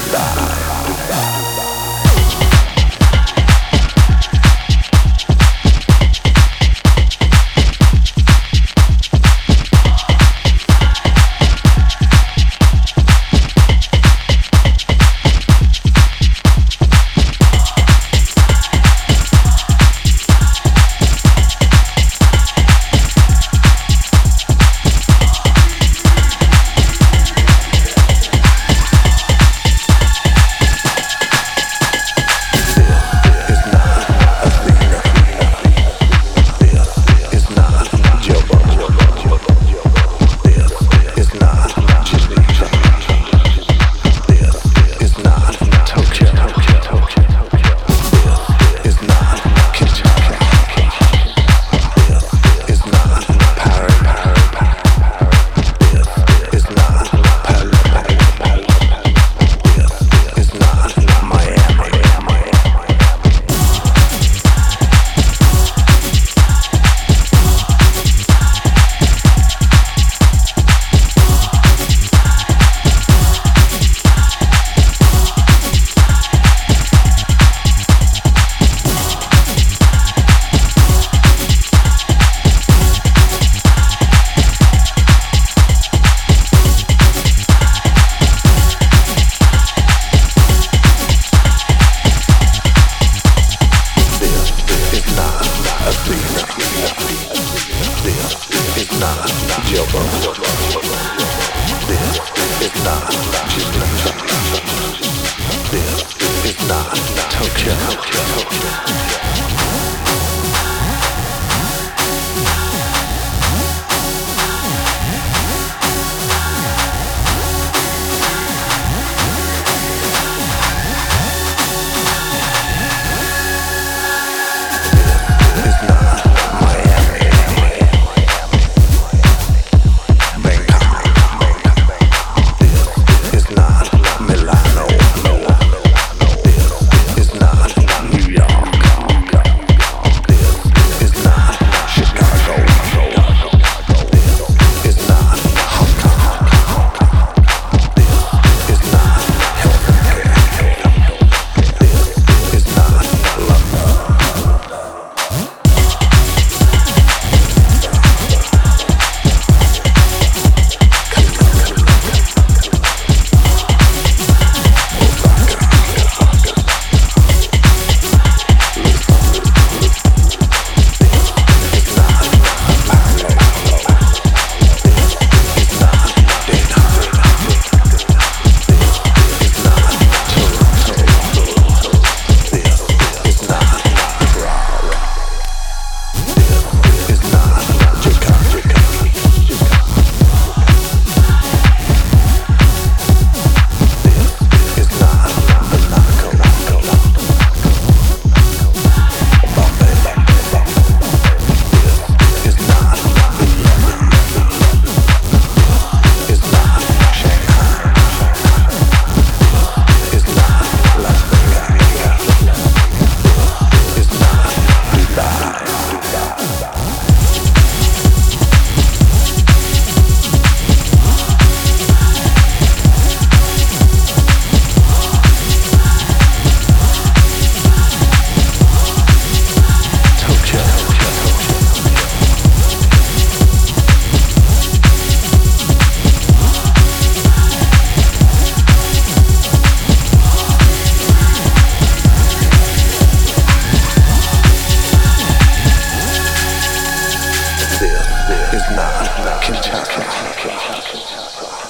goodbye. goodbye. Tokyo. This is not Kentucky.